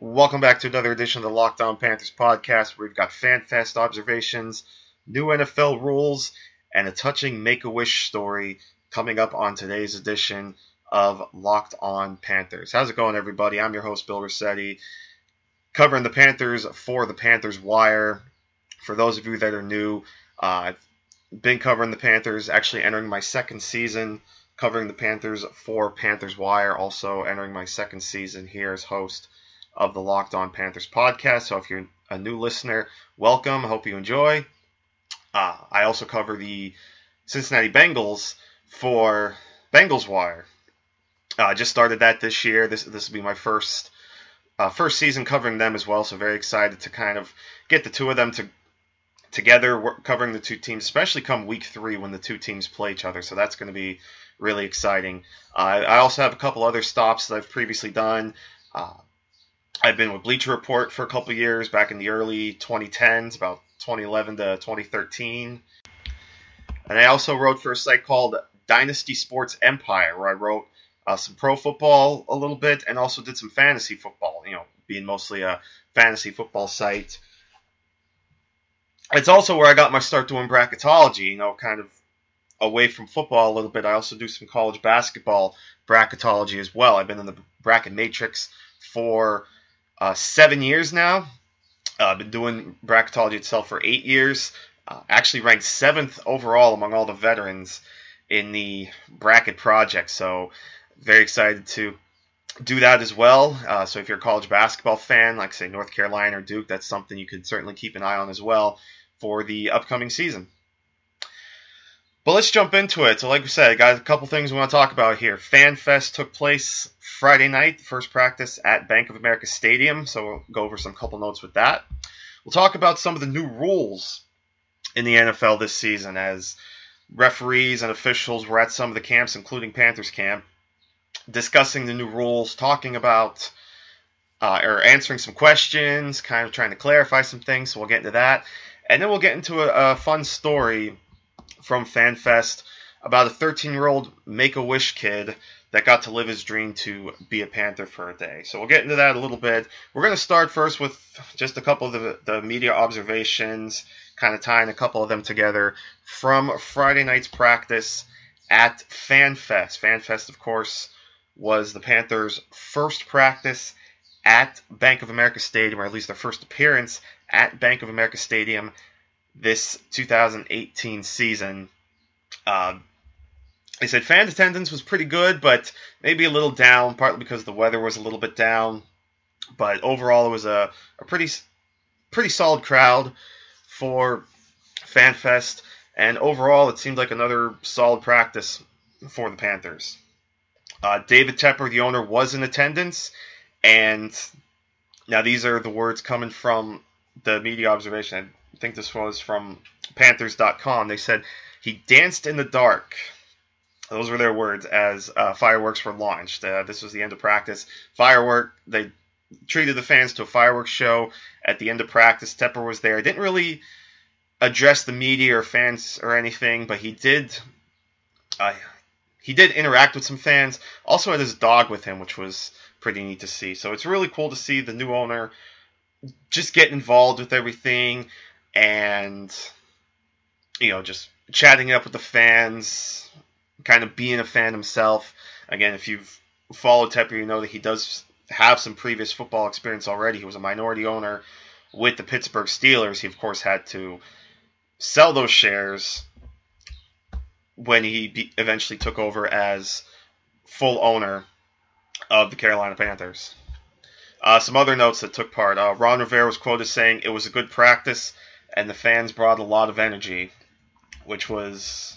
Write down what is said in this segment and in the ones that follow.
Welcome back to another edition of the Locked On Panthers podcast where we've got FanFest observations, new NFL rules, and a touching Make a Wish story coming up on today's edition of Locked On Panthers. How's it going, everybody? I'm your host, Bill Ricchette, covering the Panthers for the Panthers Wire. For those of you that are new, uh, I've been covering the Panthers, actually entering my second season covering the Panthers for Panthers Wire, also entering my second season here as host of the Locked On Panthers podcast. So if you're a new listener, welcome. I hope you enjoy. Uh, I also cover the Cincinnati Bengals for Bengals Wire. I uh, just started that this year. This this will be my first uh, first season covering them as well. So very excited to kind of get the two of them to together covering the two teams, especially come week three when the two teams play each other. So that's going to be really exciting. Uh, I also have a couple other stops that I've previously done. Uh, I've been with Bleacher Report for a couple years back in the early 2010s, about 2011 to 2013. And I also wrote for a site called Dynasty Sports Empire, where I wrote uh, some pro football a little bit and also did some fantasy football, you know, being mostly a fantasy football site. It's also where I got my start doing bracketology, you know, kind of away from football a little bit. I also do some college basketball bracketology as well. I've been in the bracket matrix for uh, seven years now. Uh, I've been doing bracketology itself for eight years. Uh, actually ranked seventh overall among all the veterans in the bracket project. So very excited to do that as well. Uh, so if you're a college basketball fan, like say North Carolina or Duke, that's something you could certainly keep an eye on as well for the upcoming season. But let's jump into it. So, like we said, guys, a couple things we want to talk about here. FanFest took place Friday night, first practice at Bank of America Stadium. So, we'll go over some couple notes with that. We'll talk about some of the new rules in the NFL this season as referees and officials were at some of the camps, including Panthers camp, discussing the new rules, talking about uh, or answering some questions, kind of trying to clarify some things. So, we'll get into that. And then we'll get into a, a fun story from FanFest about a 13 year old Make a Wish kid that got to live his dream to be a Panther for a day. So we'll get into that a little bit. We're going to start first with just a couple of the, the media observations, kind of tying a couple of them together from Friday night's practice at FanFest. FanFest, of course, was the Panthers' first practice at Bank of America Stadium, or at least their first appearance at Bank of America Stadium this 2018 season. Uh, they said fan attendance was pretty good, but maybe a little down, partly because the weather was a little bit down. But overall, it was a, a pretty pretty solid crowd for FanFest, and overall, it seemed like another solid practice for the Panthers. Uh, David Tepper, the owner, was in attendance, and now these are the words coming from the media observation. I think this was from Panthers.com. They said he danced in the dark. Those were their words as uh, fireworks were launched. Uh, this was the end of practice. Firework. They treated the fans to a fireworks show at the end of practice. Tepper was there. Didn't really address the media or fans or anything, but he did. Uh, he did interact with some fans. Also had his dog with him, which was pretty neat to see. So it's really cool to see the new owner just get involved with everything and you know just chatting it up with the fans, kind of being a fan himself. Again, if you've followed Tepper, you know that he does have some previous football experience already. He was a minority owner with the Pittsburgh Steelers. He of course had to sell those shares when he eventually took over as full owner of the Carolina Panthers. Uh, some other notes that took part. Uh, Ron Rivera was quoted saying, It was a good practice, and the fans brought a lot of energy, which was,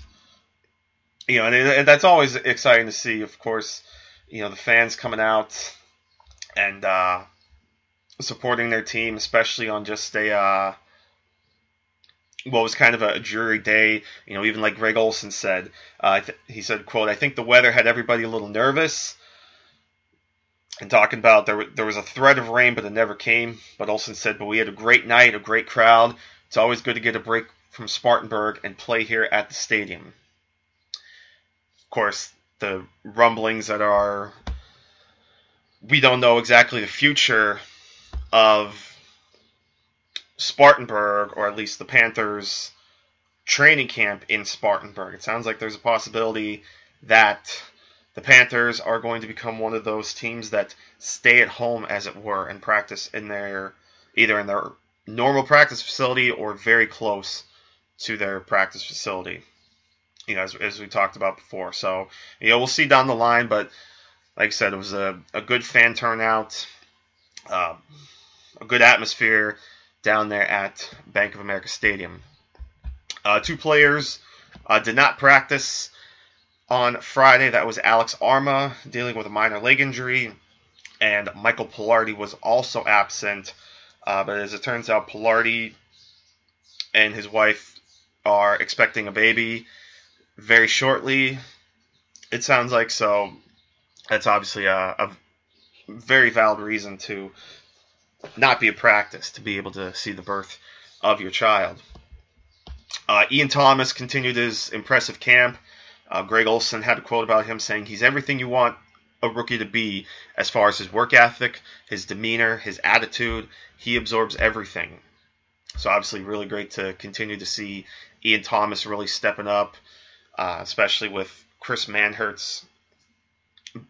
you know, and, and that's always exciting to see, of course, you know, the fans coming out and uh, supporting their team, especially on just a, uh, what was kind of a dreary day. You know, even like Greg Olsen said, uh, th- he said, "quote I think the weather had everybody a little nervous." And talking about there, there was a threat of rain, but it never came. But Olsen said, "But we had a great night, a great crowd. It's always good to get a break from Spartanburg and play here at the stadium." Of course, the rumblings that are we don't know exactly the future of Spartanburg, or at least the Panthers' training camp in Spartanburg. It sounds like there's a possibility that the Panthers are going to become one of those teams that stay at home, as it were, and practice in their either in their normal practice facility or very close to their practice facility. You know, as, as we talked about before. So, you know, we'll see down the line, but like I said, it was a, a good fan turnout, uh, a good atmosphere down there at Bank of America Stadium. Uh, two players uh, did not practice on Friday. That was Alex Armah dealing with a minor leg injury, and Michael Palardy was also absent. Uh, but as it turns out, Palardy and his wife are expecting a baby very shortly. It sounds like so. That's obviously a, a very valid reason to not be a practice to be able to see the birth of your child. Uh, Ian Thomas continued his impressive camp. Uh, Greg Olsen had a quote about him saying he's everything you want a rookie to be as far as his work ethic, his demeanor, his attitude. He absorbs everything. So obviously, really great to continue to see Ian Thomas really stepping up, uh, especially with Chris Manhertz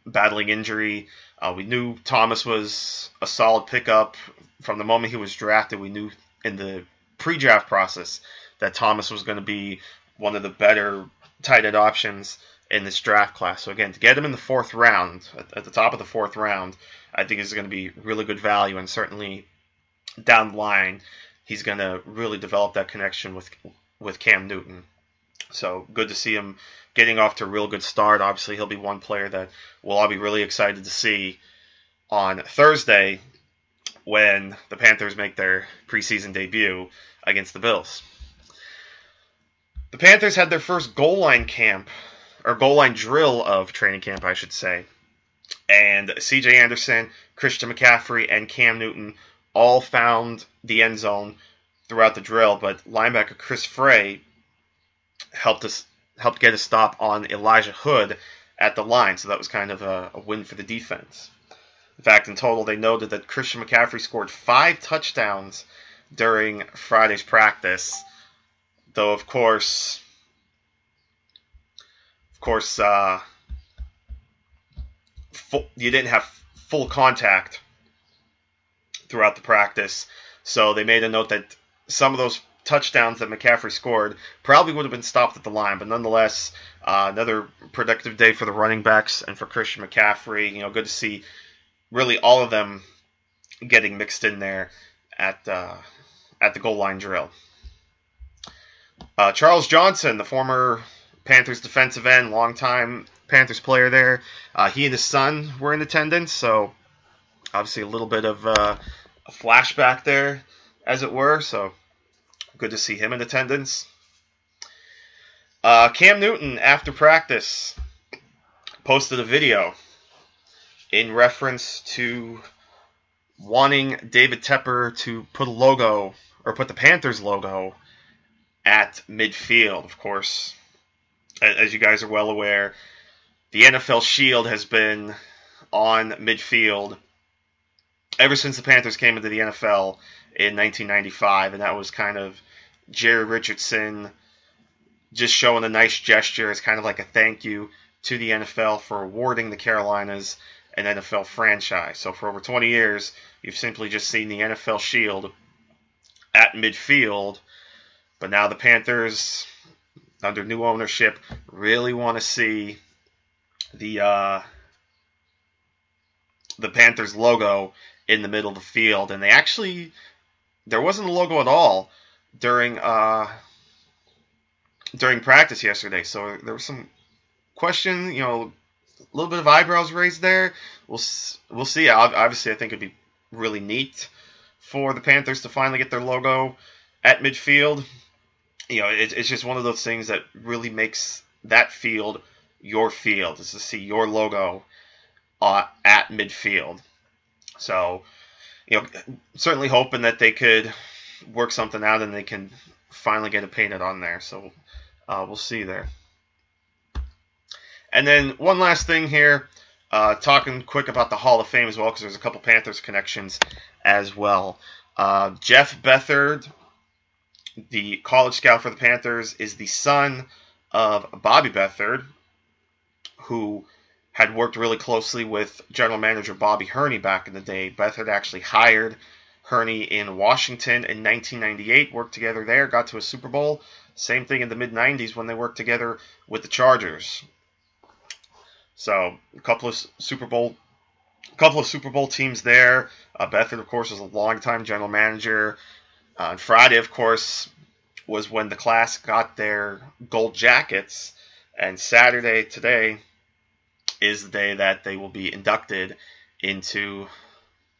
battling injury. Uh, we knew Thomas was a solid pickup from the moment he was drafted. We knew in the pre-draft process that Thomas was going to be one of the better tight end options in this draft class. So again, to get him in the fourth round, at, at the top of the fourth round, I think is going to be really good value, and certainly down the line, he's going to really develop that connection with with Cam Newton. So good to see him getting off to a real good start. Obviously, he'll be one player that we'll all be really excited to see on Thursday when the Panthers make their preseason debut against the Bills. The Panthers had their first goal line camp, or goal line drill of training camp, I should say. And CJ Anderson, Christian McCaffrey, and Cam Newton all found the end zone throughout the drill, but linebacker Chris Frey helped us helped get a stop on Elijah Hood at the line, so that was kind of a, a win for the defense. In fact, in total, they noted that Christian McCaffrey scored five touchdowns during Friday's practice, though of course, course, uh, full, you didn't have full contact throughout the practice, so they made a note that some of those touchdowns that McCaffrey scored probably would have been stopped at the line, but nonetheless, uh, another productive day for the running backs and for Christian McCaffrey. You know, good to see really all of them getting mixed in there at uh, at the goal line drill. Uh, Charles Johnson, the former Panthers defensive end, longtime Panthers player there, uh, he and his son were in attendance, so obviously a little bit of uh, a flashback there, as it were. So Good to see him in attendance. Uh, Cam Newton, after practice, posted a video in reference to wanting David Tepper to put a logo or put the Panthers logo at midfield. Of course, as you guys are well aware, the NFL Shield has been on midfield ever since the Panthers came into the NFL in 1995, and that was kind of Jerry Richardson just showing a nice gesture as kind of like a thank you to the NFL for awarding the Carolinas an NFL franchise. So for over 20 years, you've simply just seen the NFL Shield at midfield, but now the Panthers, under new ownership, really want to see the uh, the Panthers logo in the middle of the field, and they actually there wasn't a logo at all during uh, during practice yesterday. So there was some question, you know, a little bit of eyebrows raised there. We'll we'll see. Obviously, I think it'd be really neat for the Panthers to finally get their logo at midfield. You know, it, it's just one of those things that really makes that field your field, is to see your logo uh, at midfield. So, you know, certainly hoping that they could work something out and they can finally get it painted on there. So uh, we'll see there. And then one last thing here, uh, talking quick about the Hall of Fame as well, because there's a couple Panthers connections as well. Uh, Jeff Beathard, the college scout for the Panthers, is the son of Bobby Beathard, who had worked really closely with general manager Bobby Hurney back in the day. Beathard actually hired Hurney in Washington in 1998, worked together there, got to a Super Bowl. Same thing in the mid 90s when they worked together with the Chargers. So a couple of Super Bowl, a couple of Super Bowl teams there. Uh, Beathard, of course, was a longtime general manager. Uh, Friday, of course, was when the class got their gold jackets, and Saturday today is the day that they will be inducted into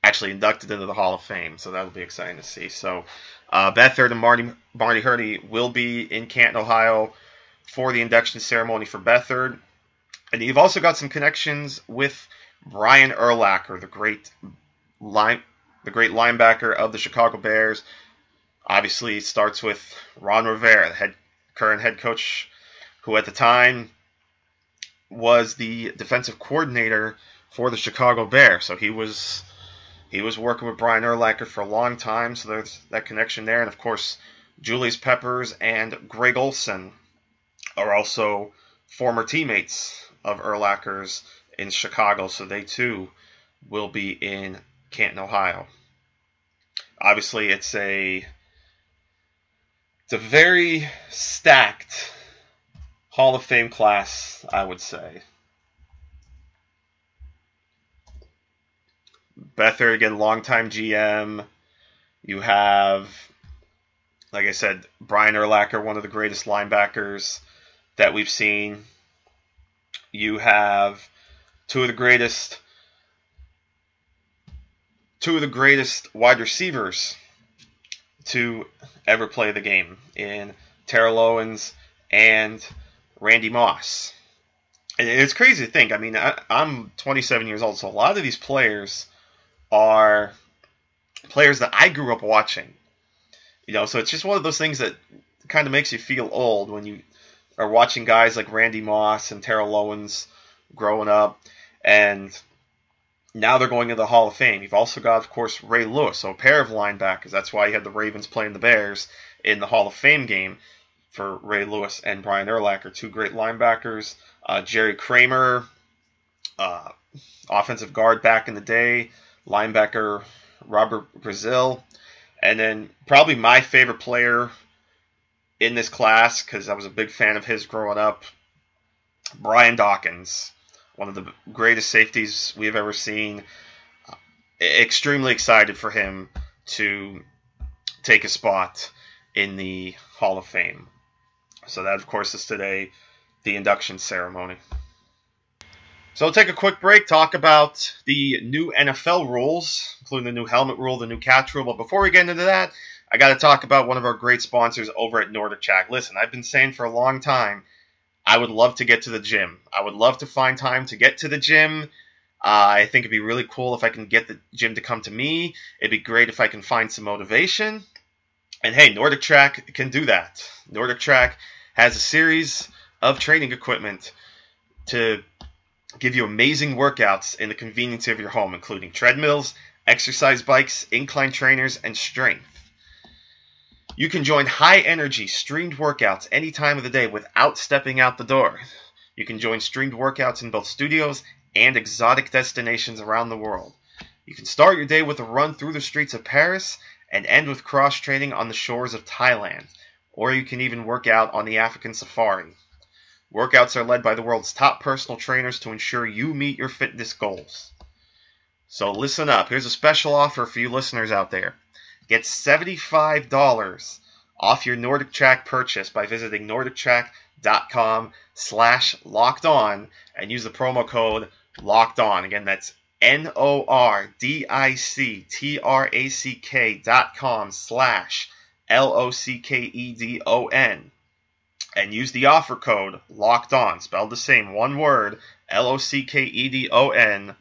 actually inducted into the Hall of Fame. So that'll be exciting to see. So uh, and Marty Marty Hurney will be in Canton, Ohio, for the induction ceremony for Beathard, and you've also got some connections with Brian Urlacher, the great line, the great linebacker of the Chicago Bears. Obviously, it starts with Ron Rivera, the head, current head coach, who at the time was the defensive coordinator for the Chicago Bears. So he was he was working with Brian Urlacher for a long time, so there's that connection there. And of course, Julius Peppers and Greg Olsen are also former teammates of Urlacher's in Chicago, so they too will be in Canton, Ohio. Obviously, it's a it's a very stacked Hall of Fame class, I would say. Beathard, again, longtime GM. You have, like I said, Brian Urlacher, one of the greatest linebackers that we've seen. You have two of the greatest two of the greatest wide receivers to ever play the game in Terrell Owens and Randy Moss. It's crazy to think. I mean, I, am 27 years old, so a lot of these players are players that I grew up watching. You know, so it's just one of those things that kind of makes you feel old when you are watching guys like Randy Moss and Terrell Owens growing up, and now they're going into the Hall of Fame. You've also got, of course, Ray Lewis, so a pair of linebackers. That's why you had the Ravens playing the Bears in the Hall of Fame game for Ray Lewis and Brian Urlacher, two great linebackers. Uh, Jerry Kramer, uh, offensive guard back in the day, linebacker Robert Brazile, and then probably my favorite player in this class because I was a big fan of his growing up, Brian Dawkins, one of the greatest safeties we've ever seen. Uh, extremely excited for him to take a spot in the Hall of Fame. So that, of course, is today the induction ceremony. So we'll take a quick break, talk about the new NFL rules, including the new helmet rule, the new catch rule. But before we get into that, I got to talk about one of our great sponsors over at NordicTrack. Listen, I've been saying for a long time, I would love to get to the gym. I would love to find time to get to the gym. Uh, I think it'd be really cool if I can get the gym to come to me. It'd be great if I can find some motivation. And hey, NordicTrack can do that. NordicTrack has a series of training equipment to give you amazing workouts in the convenience of your home, including treadmills, exercise bikes, incline trainers, and strength. You can join high energy streamed workouts any time of the day without stepping out the door. You can join streamed workouts in both studios and exotic destinations around the world. You can start your day with a run through the streets of Paris and end with cross training on the shores of Thailand, or you can even work out on the African safari. Workouts are led by the world's top personal trainers to ensure you meet your fitness goals. So listen up. Here's a special offer for you listeners out there. Get $75 off your NordicTrack purchase by visiting nordictrack.com slash locked on and use the promo code locked on. Again, that's N-O-R-D-I-C-T-R-A-C-K dot com slash L O C K E D O N, and use the offer code locked on, spelled the same, one word, L O C K E D O N,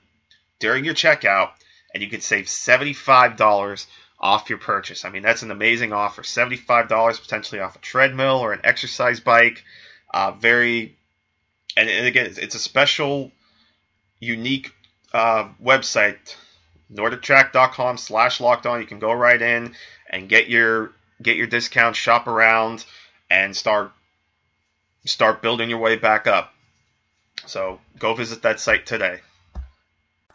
during your checkout, and you can save $75 off your purchase. I mean, that's an amazing offer. $75 potentially off a treadmill or an exercise bike. Uh, very, and, and again, it's a special, unique uh, website, NordicTrack.com slash locked on. You can go right in and get your get your discount, shop around, and start start building your way back up. So go visit that site today.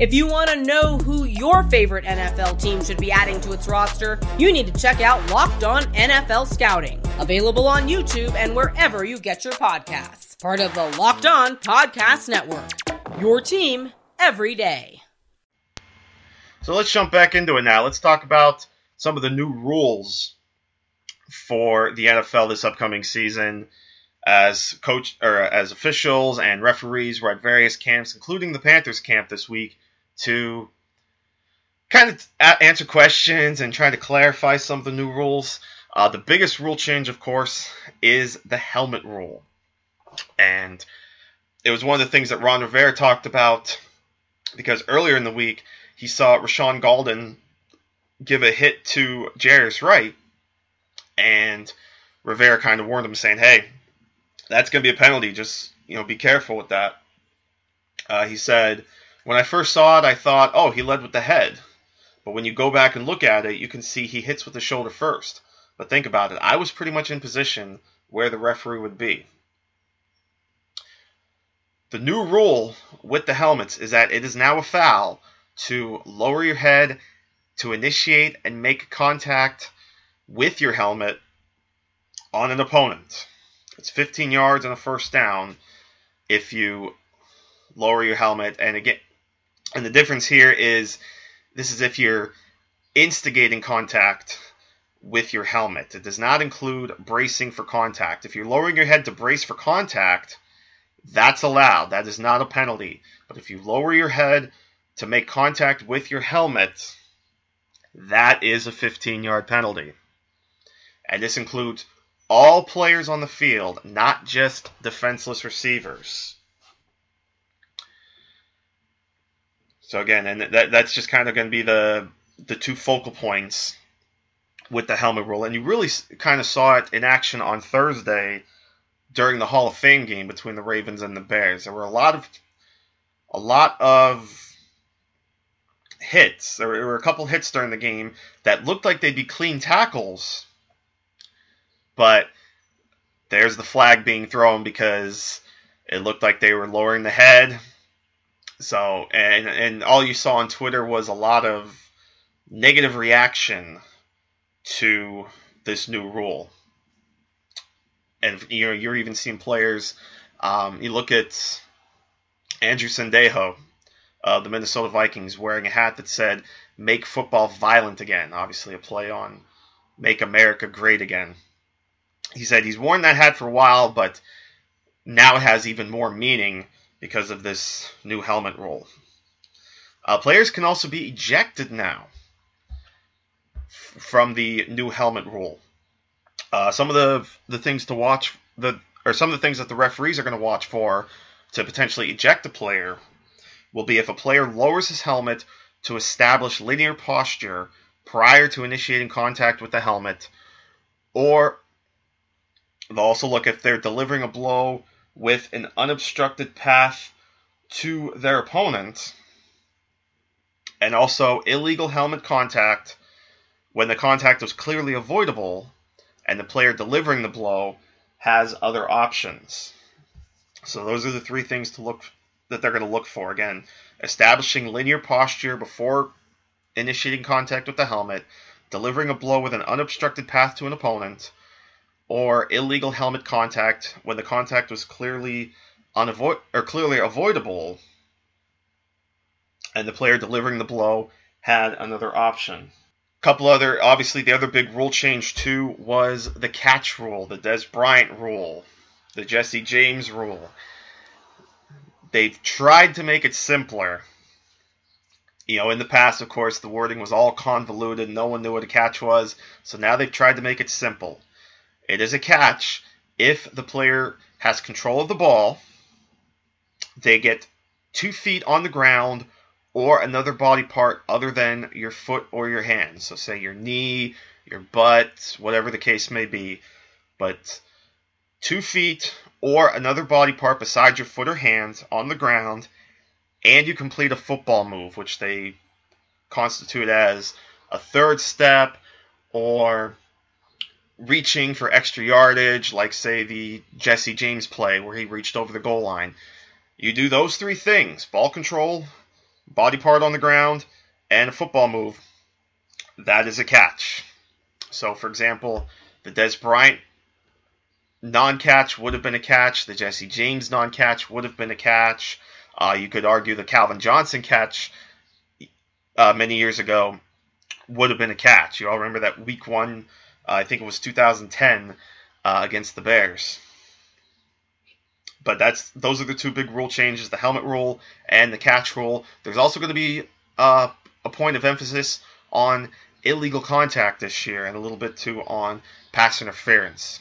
If you want to know who your favorite NFL team should be adding to its roster, you need to check out Locked On NFL Scouting, available on YouTube and wherever you get your podcasts. Part of the Locked On Podcast Network. Your team every day. So let's jump back into it now. Let's talk about some of the new rules for the NFL this upcoming season as coach or as officials and referees were at various camps, including the Panthers camp this week, to kind of answer questions and try to clarify some of the new rules. Uh, the biggest rule change, of course, is the helmet rule. And it was one of the things that Ron Rivera talked about because earlier in the week he saw Rashaan Gaulden give a hit to Jarius Wright, and Rivera kind of warned him, saying, "Hey, that's going to be a penalty. Just you know, be careful with that." Uh, he said when I first saw it, I thought, oh, he led with the head. But when you go back and look at it, you can see he hits with the shoulder first. But think about it. I was pretty much in position where the referee would be. The new rule with the helmets is that it is now a foul to lower your head, to initiate and make contact with your helmet on an opponent. It's 15 yards and a first down if you lower your helmet. And again, and the difference here is this is if you're instigating contact with your helmet. It does not include bracing for contact. If you're lowering your head to brace for contact, that's allowed. That is not a penalty. But if you lower your head to make contact with your helmet, that is a 15 yard penalty. And this includes all players on the field, not just defenseless receivers. So again, and that that's just kind of going to be the the two focal points with the helmet rule, and you really kind of saw it in action on Thursday during the Hall of Fame game between the Ravens and the Bears. There were a lot of a lot of hits. There were a couple hits during the game that looked like they'd be clean tackles, but there's the flag being thrown because it looked like they were lowering the head so and and all you saw on Twitter was a lot of negative reaction to this new rule. And you know you're even seeing players. Um, you look at Andrew Sendejo, uh, the Minnesota Vikings, wearing a hat that said "Make football violent again." Obviously, a play on "Make America Great Again." He said he's worn that hat for a while, but now it has even more meaning because of this new helmet rule. Uh, players can also be ejected now from the new helmet rule. Uh, some of the the things to watch the or some of the things that the referees are going to watch for to potentially eject a player will be if a player lowers his helmet to establish linear posture prior to initiating contact with the helmet, or they'll also look if they're delivering a blow with an unobstructed path to their opponent, and also illegal helmet contact when the contact was clearly avoidable and the player delivering the blow has other options. So those are the three things to look that they're going to look for again, establishing linear posture before initiating contact with the helmet, delivering a blow with an unobstructed path to an opponent, or illegal helmet contact when the contact was clearly unavoid or clearly avoidable, and the player delivering the blow had another option. Couple other, obviously, the other big rule change too was the catch rule, the Dez Bryant rule, the Jesse James rule. They've tried to make it simpler. You know, in the past, of course, the wording was all convoluted. No one knew what a catch was. So now they've tried to make it simple. It is a catch if the player has control of the ball, they get two feet on the ground or another body part other than your foot or your hand. So, say your knee, your butt, whatever the case may be. But two feet or another body part besides your foot or hand on the ground, and you complete a football move, which they constitute as a third step or reaching for extra yardage, like, say, the Jesse James play where he reached over the goal line. You do those three things ball control, body part on the ground, and a football move. That is a catch. So, for example, the Dez Bryant non catch would have been a catch. The Jesse James non catch would have been a catch. Uh, you could argue the Calvin Johnson catch uh, many years ago would have been a catch. You all remember that week one, I think it was 2010, uh, against the Bears. But that's those are the two big rule changes: the helmet rule and the catch rule. There's also going to be uh, a point of emphasis on illegal contact this year, and a little bit too on pass interference.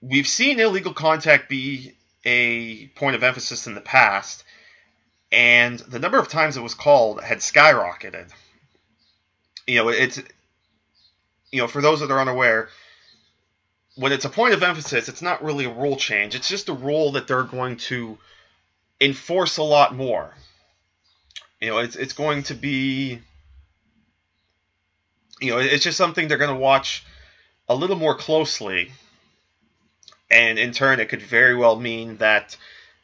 We've seen illegal contact be a point of emphasis in the past, and the number of times it was called had skyrocketed. You know, it's you know, for those that are unaware, when it's a point of emphasis, it's not really a rule change. It's just a rule that they're going to enforce a lot more. You know, it's it's going to be you know, it's just something they're going to watch a little more closely. And in turn, it could very well mean that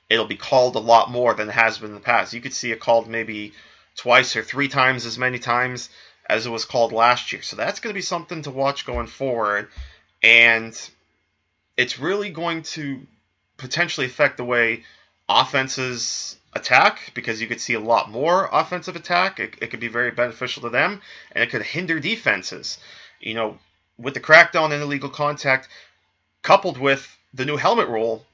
it'll be called a lot more than it has been in the past. You could see it called maybe twice or three times as many times as it was called last year. So that's going to be something to watch going forward and it's really going to potentially affect the way offenses attack because you could see a lot more offensive attack. It, it, could be very beneficial to them, and it could hinder defenses. You know, with the crackdown and illegal contact, coupled with the new helmet rule,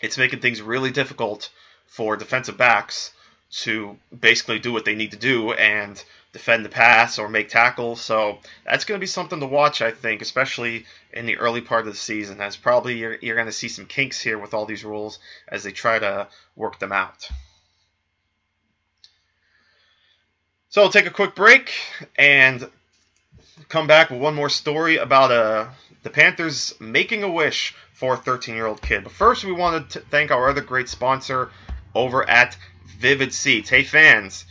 it's making things really difficult for defensive backs to basically do what they need to do and defend the pass or make tackles. So that's going to be something to watch, I think, especially in the early part of the season. As probably you're, you're going to see some kinks here with all these rules as they try to work them out. So I'll take a quick break and come back with one more story about uh, the Panthers making a wish for a 13 year old kid. But first, we want to thank our other great sponsor over at Vivid Seats. Hey, fans.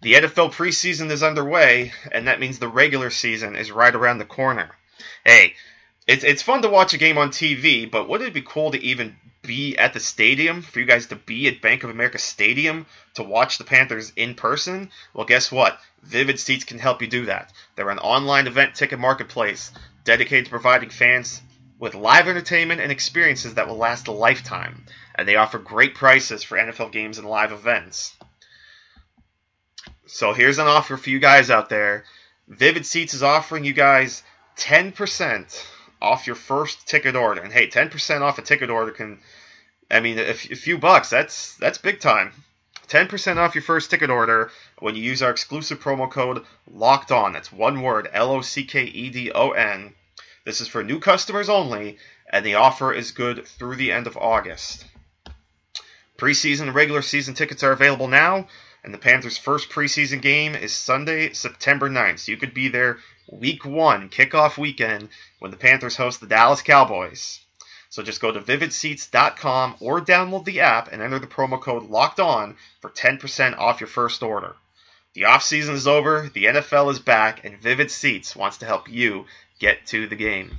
The NFL preseason is underway, and that means the regular season is right around the corner. Hey, it's it's fun to watch a game on TV, but wouldn't it be cool to even be at the stadium for you guys to be at Bank of America Stadium to watch the Panthers in person? Well, guess what? Vivid Seats can help you do that. They're an online event ticket marketplace dedicated to providing fans with live entertainment and experiences that will last a lifetime, and they offer great prices for NFL games and live events. So here's an offer for you guys out there. Vivid Seats is offering you guys 10% off your first ticket order. And hey, 10% off a ticket order can, I mean, a, few bucks, that's, that's big time. 10% off your first ticket order when you use our exclusive promo code LOCKED ON. That's one word, L O C K E D O N. This is for new customers only, and the offer is good through the end of August. Preseason and regular season tickets are available now. And the Panthers' first preseason game is Sunday, September 9th. So you could be there week one, kickoff weekend, when the Panthers host the Dallas Cowboys. So just go to vividseats.com or download the app and enter the promo code LOCKED ON for 10% off your first order. The offseason is over, the NFL is back, and Vivid Seats wants to help you get to the game.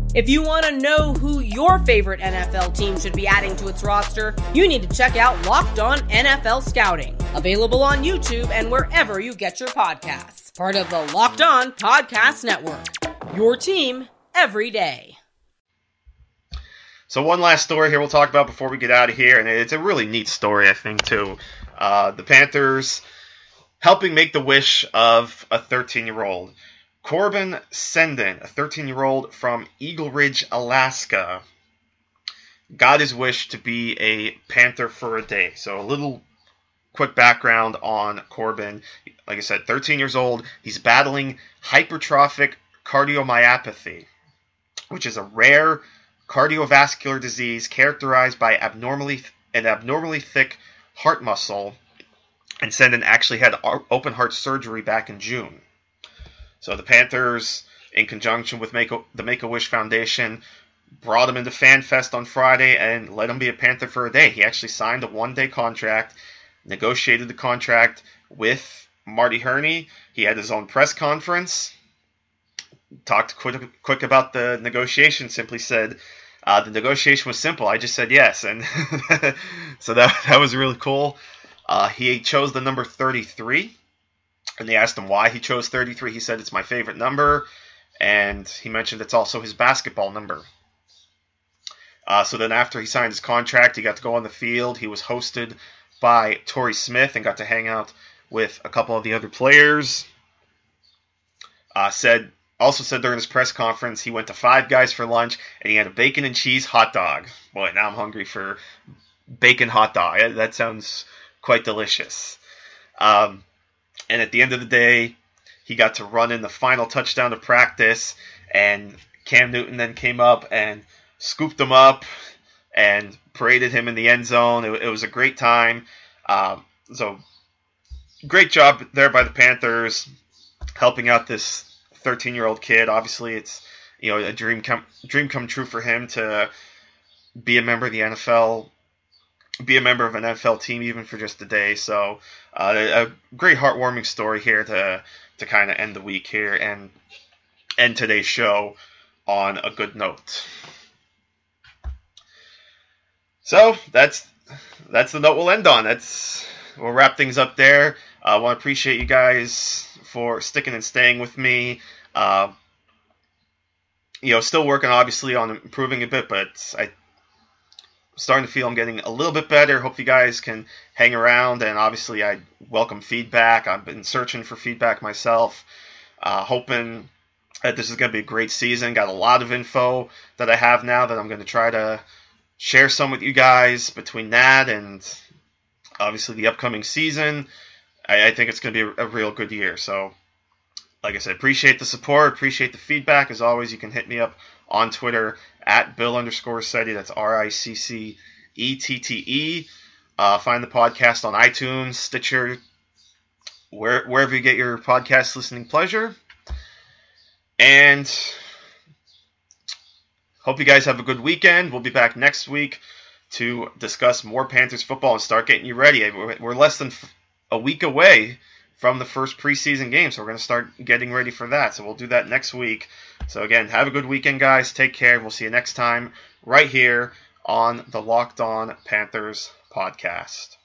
If you want to know who your favorite NFL team should be adding to its roster, you need to check out Locked On NFL Scouting, available on YouTube and wherever you get your podcasts. Part of the Locked On Podcast Network. Your team every day. So one last story here we'll talk about before we get out of here, and it's a really neat story, I think, too. Uh, the Panthers helping make the wish of a 13-year-old. Corbin Senden, a 13 year old from Eagle Ridge, Alaska, got his wish to be a Panther for a day. So, a little quick background on Corbin. Like I said, 13 years old. He's battling hypertrophic cardiomyopathy, which is a rare cardiovascular disease characterized by abnormally an abnormally thick heart muscle. And Senden actually had open heart surgery back in June. So the Panthers, in conjunction with Make a, the Make a Wish Foundation, brought him into FanFest on Friday and let him be a Panther for a day. He actually signed a one day contract, negotiated the contract with Marty Hurney. He had his own press conference, talked quick, quick about the negotiation, simply said, uh, the negotiation was simple. I just said yes. And so that, that was really cool. Uh, he chose the number 33 and they asked him why he chose 33. He said it's my favorite number, and he mentioned it's also his basketball number. Uh, so then, after he signed his contract, he got to go on the field. He was hosted by Torrey Smith and got to hang out with a couple of the other players. Uh, said also said during his press conference he went to Five Guys for lunch and he had a bacon and cheese hot dog. Boy, now I'm hungry for bacon hot dog. That sounds quite delicious. Um, and at the end of the day, he got to run in the final touchdown of practice, and Cam Newton then came up and scooped him up and paraded him in the end zone. It, it was a great time. Um, so, great job there by the Panthers, helping out this 13 year old kid. Obviously, it's you know a dream come dream come true for him to be a member of the NFL be a member of an NFL team even for just a day. So uh, a great heartwarming story here to to kind of end the week here and end today's show on a good note. So that's that's the note we'll end on. That's we'll wrap things up there. I want to appreciate you guys for sticking and staying with me. Uh, you know, still working obviously on improving a bit, but I starting to feel I'm getting a little bit better. Hope you guys can hang around, and obviously I welcome feedback. I've been searching for feedback myself, uh, hoping that this is going to be a great season. Got a lot of info that I have now that I'm going to try to share some with you guys between that and obviously the upcoming season. I, I think it's going to be a, a real good year. So, like I said, appreciate the support, appreciate the feedback. As always, you can hit me up on Twitter at Bill underscore Setti. That's R I C C E T T E. Uh, find the podcast on iTunes, Stitcher, where, wherever you get your podcast listening pleasure. And hope you guys have a good weekend. We'll be back next week to discuss more Panthers football and start getting you ready. We're less than a week away from the first preseason game. So we're going to start getting ready for that. So we'll do that next week. So again, have a good weekend, guys. Take care. We'll see you next time right here on the Locked On Panthers podcast.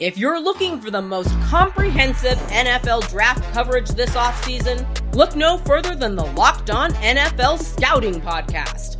If you're looking for the most comprehensive NFL draft coverage this offseason, look no further than the Locked On NFL Scouting Podcast.